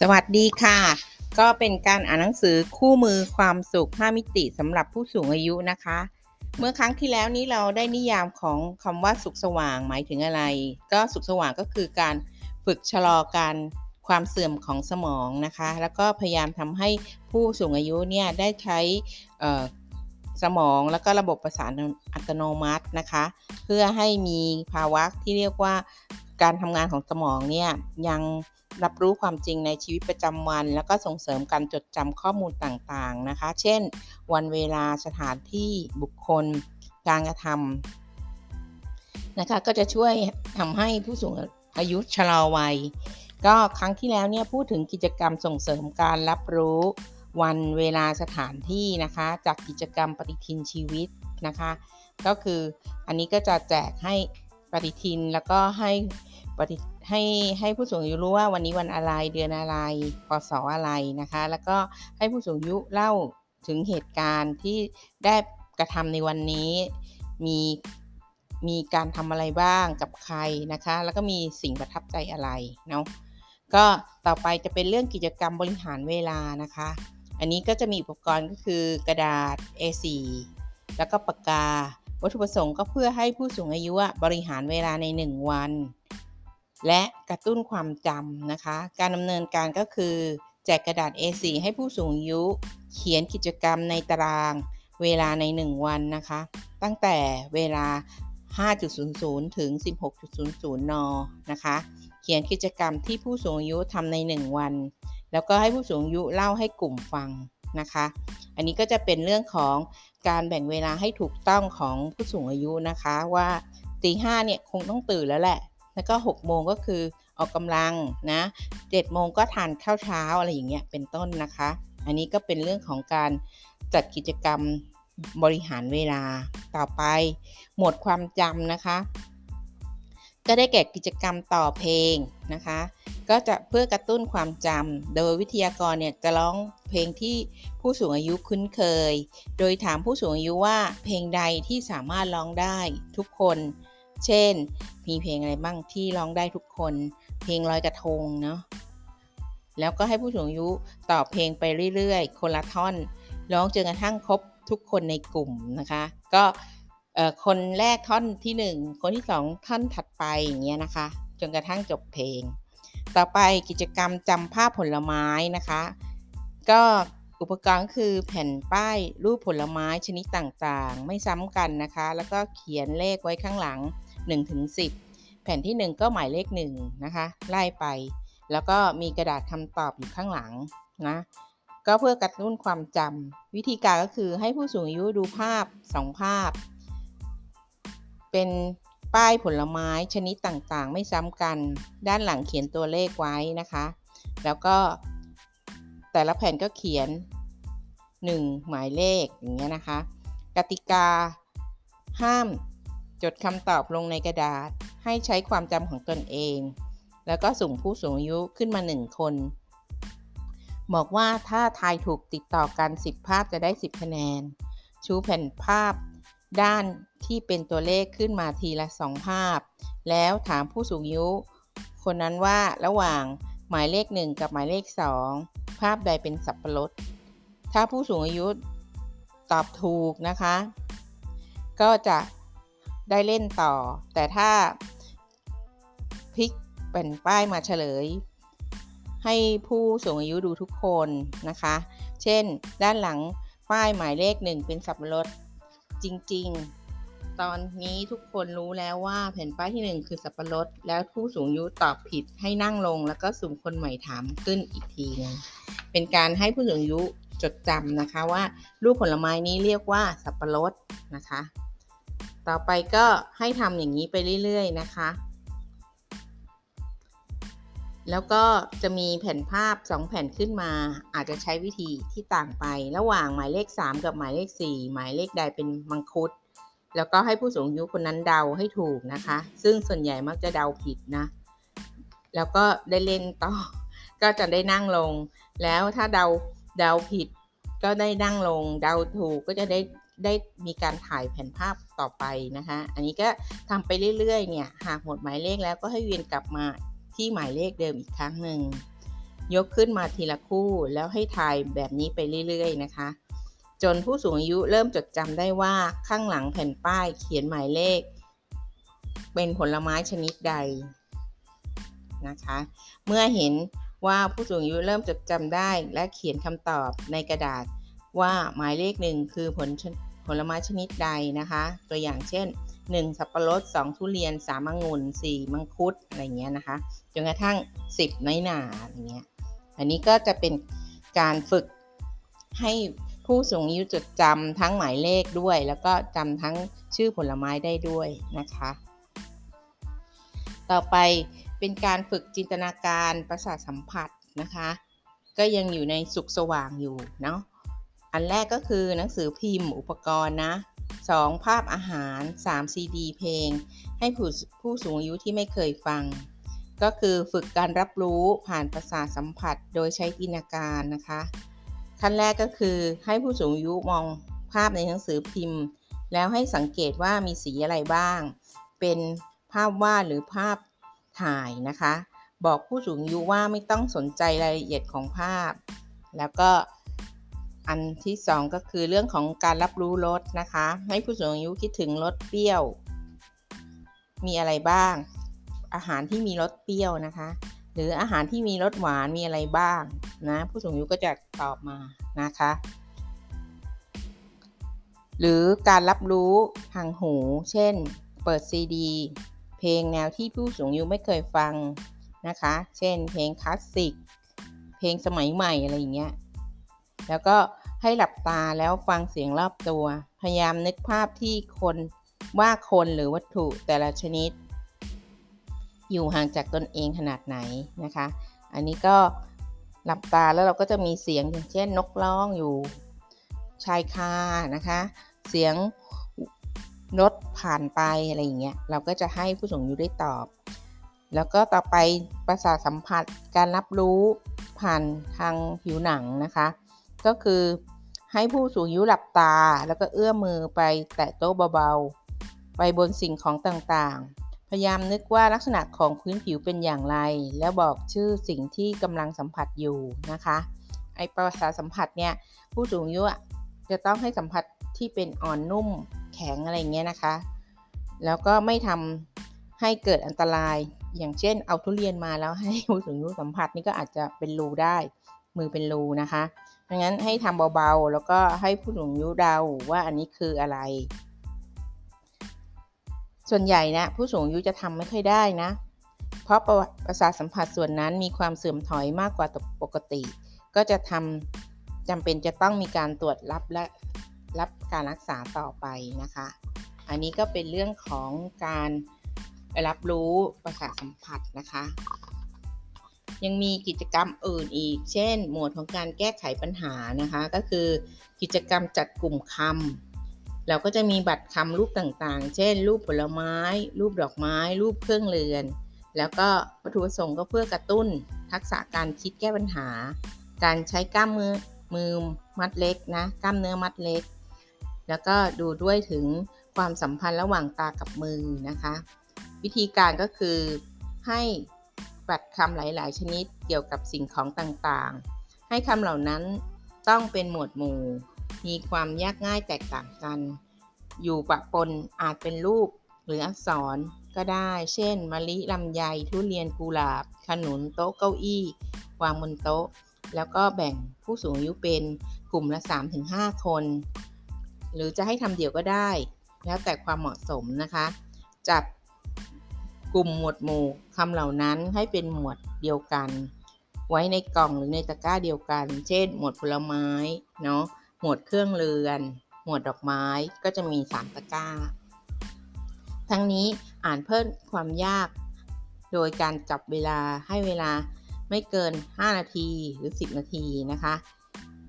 สวัสดีค่ะ ก็เป็นการอ่านหนังสือคู่มือความสุข 5 มิติสำหรับผู้สูงอายุนะคะ เมื่อครั้งที่แล้วนี้เราได้นิยามของคำว่าสุขสว่างหมายถึงอะไร ก็สุขสว่างก็คือการฝึกชะลอการความเสื่อมของสมองนะคะ แล้วก็พยายามทำให้ผู้สูงอายุเนี่ยได้ใช้สมองแล้วก็ระบบประสานอัตโนมัตินะคะ เพื่อให้มีภาวะที่เรียกว่าการทำงานของสมองเนี่ยยัง รับรู้ความจริงในชีวิตประจำวัน แล้วก็ส่งเสริมการจดจำข้อมูลต่างๆนะคะ เช่น วันเวลาสถานที่บุคคล การกระทำนะคะ ก็จะช่วยทำให้ผู้สูงอายุชะลอวัย ก็ครั้งที่แล้วเนี่ยพูดถึงกิจกรรมส่งเสริมการรับรู้ วันเวลาสถานที่นะคะ จากกิจกรรมปฏิทินชีวิตนะคะ ก็คืออันนี้ก็จะแจกให้ปฏิทินแล้วก็ให้ ให้ให้ผู้สูงอายุรู้ว่าวันนี้วันอะไรเดือนอะไรพศอะไรนะคะ แล้วก็ให้ผู้สูงอายุเล่าถึงเหตุการณ์ที่ได้กระทำในวันนี้ มีมีการทำอะไรบ้างกับใครนะคะ แล้วก็มีสิ่งประทับใจอะไรเนาะก็ต่อไปจะเป็นเรื่องกิจกรรมบริหารเวลานะคะ อันนี้ก็จะมีอุปกรณ์ก็คือกระดาษ A4 แล้วก็ปากกา วัตถุประสงค์ก็เพื่อให้ผู้สูงอายุบริหารเวลาใน 1 วัน และกระตุ้นความจำนะคะ การดำเนินการก็คือ แจกกระดาษ A4 ให้ผู้สูงอายุ เขียนกิจกรรมในตารางเวลาใน 1 วันนะคะ ตั้งแต่เวลา 5.00 ถึง 16.00 น นะคะ เขียนกิจกรรมที่ผู้สูงอายุทำใน 1 วัน แล้วก็ให้ผู้สูงอายุเล่าให้กลุ่มฟังนะคะ อันนี้ก็จะเป็นเรื่องของการแบ่งเวลาให้ถูกต้องของผู้สูงอายุนะคะว่าตีห้าเนี่ยคงต้องตื่นแล้วแหละ แล้วก็6โมงก็คือออกกำลังนะ7โมงก็ทานข้าวเช้าอะไรอย่างเงี้ยเป็นต้นนะคะ อันนี้ก็เป็นเรื่องของการจัดกิจกรรมบริหารเวลาต่อไป หมวดความจำนะคะ ก็ได้แก่กิจกรรมต่อเพลงนะคะ ก็จะเพื่อกระตุ้นความจำโดยวิทยากรเนี่ยจะร้องเพลงที่ผู้สูงอายุคุ้นเคย โดยถามผู้สูงอายุว่าเพลงใดที่สามารถร้องได้ทุกคน เช่น มีเพลงอะไรบ้างที่ร้องได้ทุกคน เพลงลอยกระทงเนาะแล้วก็ให้ผู้สูงอายุตอบเพลงไปเรื่อยๆ คนละท่อนร้องจนกระทั่งครบทุกคนในกลุ่มนะคะ ก็คนแรกท่อนที่ 1 คนที่ 2 ท่อนถัดไปอย่างเงี้ยนะคะ จนกระทั่งจบเพลง ต่อไปกิจกรรมจำภาพผลไม้นะคะ ก็อุปกรณ์คือแผ่นป้ายรูปผลไม้ชนิดต่างๆ ไม่ซ้ำกันนะคะ แล้วก็เขียนเลขไว้ข้างหลัง 1ถึง10 แผ่นที่ 1 ก็หมายเลข1นะคะไล่ไป แล้วก็มีกระดาษคำตอบอยู่ข้างหลังนะก็เพื่อกระตุ้นความจำวิธีการก็คือให้ผู้สูงอายุดูภาพ 2 ภาพ เป็นป้ายผลไม้ชนิดต่างๆ ไม่ซ้ำกัน ด้านหลังเขียนตัวเลขไว้นะคะ แล้วก็แต่ละแผ่นก็เขียน 1 หมายเลขอย่างเงี้ยนะคะ กติกาห้าม จดคำตอบลงในกระดาษ ให้ใช้ความจำของตนเอง แล้วก็ส่งผู้สูงอายุขึ้นมา 1 คน บอกว่าถ้าทายถูกติดต่อกัน 10 ภาพจะได้ 10 คะแนน ชูแผ่นภาพ ด้านที่เป็นตัวเลขขึ้นมาทีละ 2 ภาพ แล้วถามผู้สูงอายุ คนนั้นว่าระหว่างหมายเลข 1 กับหมายเลข 2 ภาพใดเป็นสับปะรด ถ้าผู้สูงอายุตอบถูกนะคะ ก็จะ ได้เล่นต่อ แต่ถ้าพลิกเป็นป้ายมาเฉลย ให้ผู้สูงอายุดูทุกคนนะคะ เช่น ด้านหลังป้ายหมายเลขหนึ่งเป็นสับปะรดจริง ๆ ตอนนี้ทุกคนรู้แล้วว่าแผ่นป้ายที่ 1 คือสับปะรดแล้วผู้สูงอายุตอบผิดให้นั่งลง แล้วก็สุ่มคนใหม่ถามขึ้นอีกทีนึงเป็นการให้ผู้สูงอายุจดจำนะคะว่ารูปผลไม้นี้เรียกว่าสับปะรดนะคะ ต่อไปก็ให้ทำอย่างนี้ไปเรื่อยๆนะคะ แล้วก็จะมีแผ่นภาพ 2 แผ่นขึ้นมา อาจจะใช้วิธีที่ต่างไป ระหว่างหมายเลข 3 กับหมายเลข 4 หมายเลขใดเป็นมังคุด แล้วก็ให้ผู้สูงอายุคนนั้นเดาให้ถูกนะคะ ซึ่งส่วนใหญ่มักจะเดาผิดนะ แล้วก็ได้เล่นต่อ ก็จะได้นั่งลง แล้วถ้าเดาเดาผิดก็ได้นั่งลง เดาถูกก็จะได้ ได้มีการถ่ายแผ่นภาพต่อไปนะคะ อันนี้ก็ทำไปเรื่อยๆเนี่ยหากหมดหมายเลขแล้วก็ให้เวียนกลับมาที่หมายเลขเดิมอีกครั้งหนึ่งยกขึ้นมาทีละคู่แล้วให้ทายแบบนี้ไปเรื่อยๆนะคะ จนผู้สูงอายุเริ่มจดจำได้ว่าข้างหลังแผ่นป้ายเขียนหมายเลข เป็นผลไม้ชนิดใดนะคะ เมื่อเห็นว่าผู้สูงอายุเริ่มจดจำได้และเขียนคำตอบในกระดาษ ว่าหมายเลขหนึ่งคือผลผลไม้ชนิดใดนะคะ ตัวอย่างเช่น 1 สับปะรด 2 ทุเรียน3มังุ่น 4 มังคุด อะไรเงี้ยนะคะจนกระทั่ง 10 น้อยหนาอะไรเงี้ยอันนี้ก็จะเป็นการฝึกให้ผู้สูงอายุจดจำทั้งหมายเลขด้วย แล้วก็จำทั้งชื่อผลไม้ได้ด้วยนะคะ ต่อไปเป็นการฝึกจินตนาการประสาทสัมผัสนะคะ ก็ยังอยู่ในสุขสว่างอยู่เนาะ อันแรกก็คือหนังสือพิมพ์อุปกรณ์นะ 2. ภาพอาหาร 3. ซีดีเพลง ให้ผู้ผู้สูงอายุที่ไม่เคยฟัง ก็คือฝึกการรับรู้ผ่านประสาทสัมผัสโดยใช้จินตนาการนะคะ ขั้นแรกก็คือให้ผู้สูงอายุมองภาพในหนังสือพิมพ์ แล้วให้สังเกตว่ามีสีอะไรบ้าง เป็นภาพวาดหรือภาพถ่ายนะคะ บอกผู้สูงอายุว่าไม่ต้องสนใจรายละเอียดของภาพ แล้วก็ อันที่2ก็คือเรื่องของการรับรู้รสนะคะ ให้ผู้สูงอายุคิดถึงรสเปรี้ยว มีอะไรบ้าง อาหารที่มีรสเปรี้ยวนะคะ หรืออาหารที่มีรสหวานมีอะไรบ้างนะ ผู้สูงอายุก็จะตอบมานะคะ หรือการรับรู้ทางหู เช่น เปิดซีดี เพลงแนวที่ผู้สูงอายุไม่เคยฟังนะคะ เช่น เพลงคลาสสิก เพลงสมัยใหม่อะไรอย่างเงี้ย แล้วก็ให้หลับตาแล้วฟังเสียงรอบตัว พยายามนึกภาพที่คนว่าคนหรือวัตถุแต่ละชนิด อยู่ห่างจากตนเองขนาดไหนนะคะ อันนี้ก็หลับตาแล้วเราก็จะมีเสียงอย่างเช่นนกร้องอยู่ชายคานะคะ เสียงรถผ่านไปอะไรอย่างเงี้ยเราก็จะให้ผู้สูงอายุได้ตอบ แล้วก็ต่อไปประสาทสัมผัสการรับรู้ผ่านทางผิวหนังนะคะ ก็คือให้ผู้สูงอายุหลับตา แล้วก็เอื้อมมือไปแตะโต๊ะเบาๆ ไปบนสิ่งของต่างๆ พยายามนึกว่าลักษณะของพื้นผิวเป็นอย่างไร แล้วบอกชื่อสิ่งที่กำลังสัมผัสอยู่นะคะ ไอประสาสัมผัสเนี่ยผู้สูงอายุจะต้องให้สัมผัสที่เป็นอ่อนนุ่มแข็งอะไรเงี้ยนะคะ แล้วก็ไม่ทำให้เกิดอันตราย อย่างเช่น เอาทุเรียนมาแล้วให้ผู้สูงอายุสัมผัสนี่ก็อาจจะเป็นรูได้ มือเป็นรูนะคะดังนั้นให้ทำเบาๆ แล้วก็ให้ผู้สูงอายุเดาว่าอันนี้คืออะไร ส่วนใหญ่นะผู้สูงอายุจะทำไม่ค่อยได้นะ เพราะประสาทสัมผัสส่วนนั้นมีความเสื่อมถอยมากกว่าปกติ ก็จะทำจำเป็นจะต้องมีการตรวจรับและรับการรักษาต่อไปนะคะ อันนี้ก็เป็นเรื่องของการรับรู้ประสาทสัมผัสนะคะ ยังมีกิจกรรมอื่นอีก เช่น หมวดของการแก้ไขปัญหานะคะ ก็คือกิจกรรมจัดกลุ่มคำเราก็จะมีบัตรคำรูปต่างๆ เช่น รูปผลไม้ รูปดอกไม้ รูปเครื่องเรือน แล้วก็วัตถุประสงค์ก็เพื่อกระตุ้น ทักษะการคิดแก้ปัญหา การใช้กล้ามมือมือมัดเล็กนะกล้ามเนื้อมัดเล็ก แล้วก็ดูด้วยถึงความสัมพันธ์ระหว่างตากับมือนะคะ วิธีการก็คือให้ บัตคำหลาย ๆ ชนิดเกี่ยวกับสิ่งของต่างๆ ให้คำเหล่านั้นต้องเป็นหมวดหมู่ มีความยากง่ายแตกต่างกัน อยู่ปะปนอาจเป็นรูปหรืออักษรก็ได้ เช่น มะลิลำไย ทุเรียนกุหลาบ ขนุนโต๊ะเก้าอี้ วางบนโต๊ะ แล้วก็แบ่งผู้สูงอายุเป็นกลุ่มละ 3-5 คน หรือจะให้ทำเดี่ยวก็ได้ แล้วแต่ความเหมาะสมนะคะ จัด กลุ่มหมวดหมู่คำเหล่านั้นให้เป็นหมวดเดียวกัน ไว้ในกล่องหรือในตะกร้าเดียวกัน เช่น หมวดผลไม้เนาะหมวดเครื่องเรือน หมวดดอกไม้ก็จะมี 3 ตะกร้า ทั้งนี้อ่านเพิ่มความยาก โดยการจับเวลาให้เวลาไม่เกิน 5 นาทีหรือ 10 นาทีนะคะ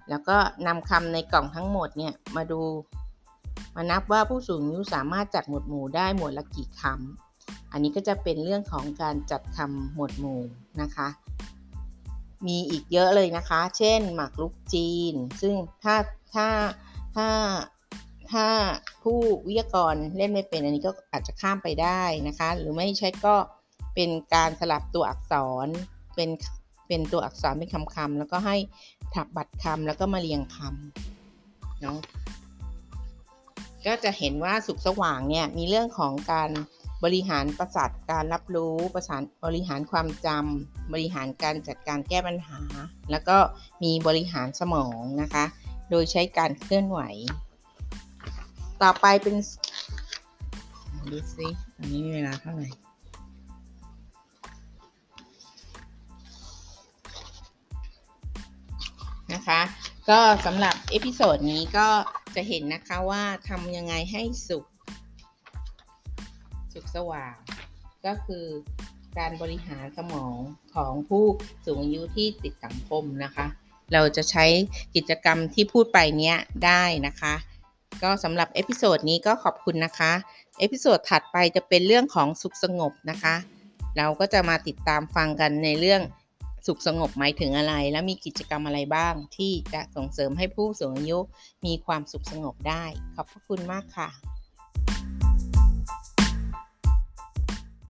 แล้วก็นำคำในกล่องทั้งหมดเนี่ยมาดู มานับว่าผู้สูงอายุสามารถจัดหมวดหมู่ได้หมวดละกี่คำ อันนี้ก็จะเป็นเรื่องของการจัดคำหมวดหมู่นะคะ มีอีกเยอะเลยนะคะ เช่น หมากรุกจีน ซึ่งถ้าถ้าถ้าถ้าผู้วิทยากรเล่นไม่เป็นอันนี้ก็อาจจะข้ามไปได้นะคะ หรือไม่ใช่ก็เป็นการสลับตัวอักษรเป็นเป็นตัวอักษรเป็นคำๆแล้วก็ให้ถักบัตรคำแล้วก็มาเรียงคำเนาะก็จะเห็นว่าสุขสว่างเนี่ยมีเรื่องของการ บริหารประสาทการรับรู้ประสานบริหารความจำบริหารการจัดการแก้ปัญหา แล้วก็มีบริหารสมองนะคะ โดยใช้การเคลื่อนไหว ต่อไปเป็นดูสิอันนี้มีเวลาเท่าไหร่นะคะก็สำหรับ episode นี้ก็จะเห็นนะคะว่าทำยังไงให้สุข สว่าง ก็คือการบริหารสมองของผู้สูงอายุที่ติดสังคมนะคะ เราจะใช้กิจกรรมที่พูดไปเนี้ยได้นะคะ ก็สำหรับ episode นี้ก็ขอบคุณนะคะ episode ถัดไปจะเป็นเรื่องของสุขสงบนะคะ เราก็จะมาติดตามฟังกันในเรื่องสุขสงบหมายถึงอะไร และมีกิจกรรมอะไรบ้าง ที่จะส่งเสริมให้ผู้สูงอายุมีความสุขสงบได้ ขอบพระคุณมากค่ะ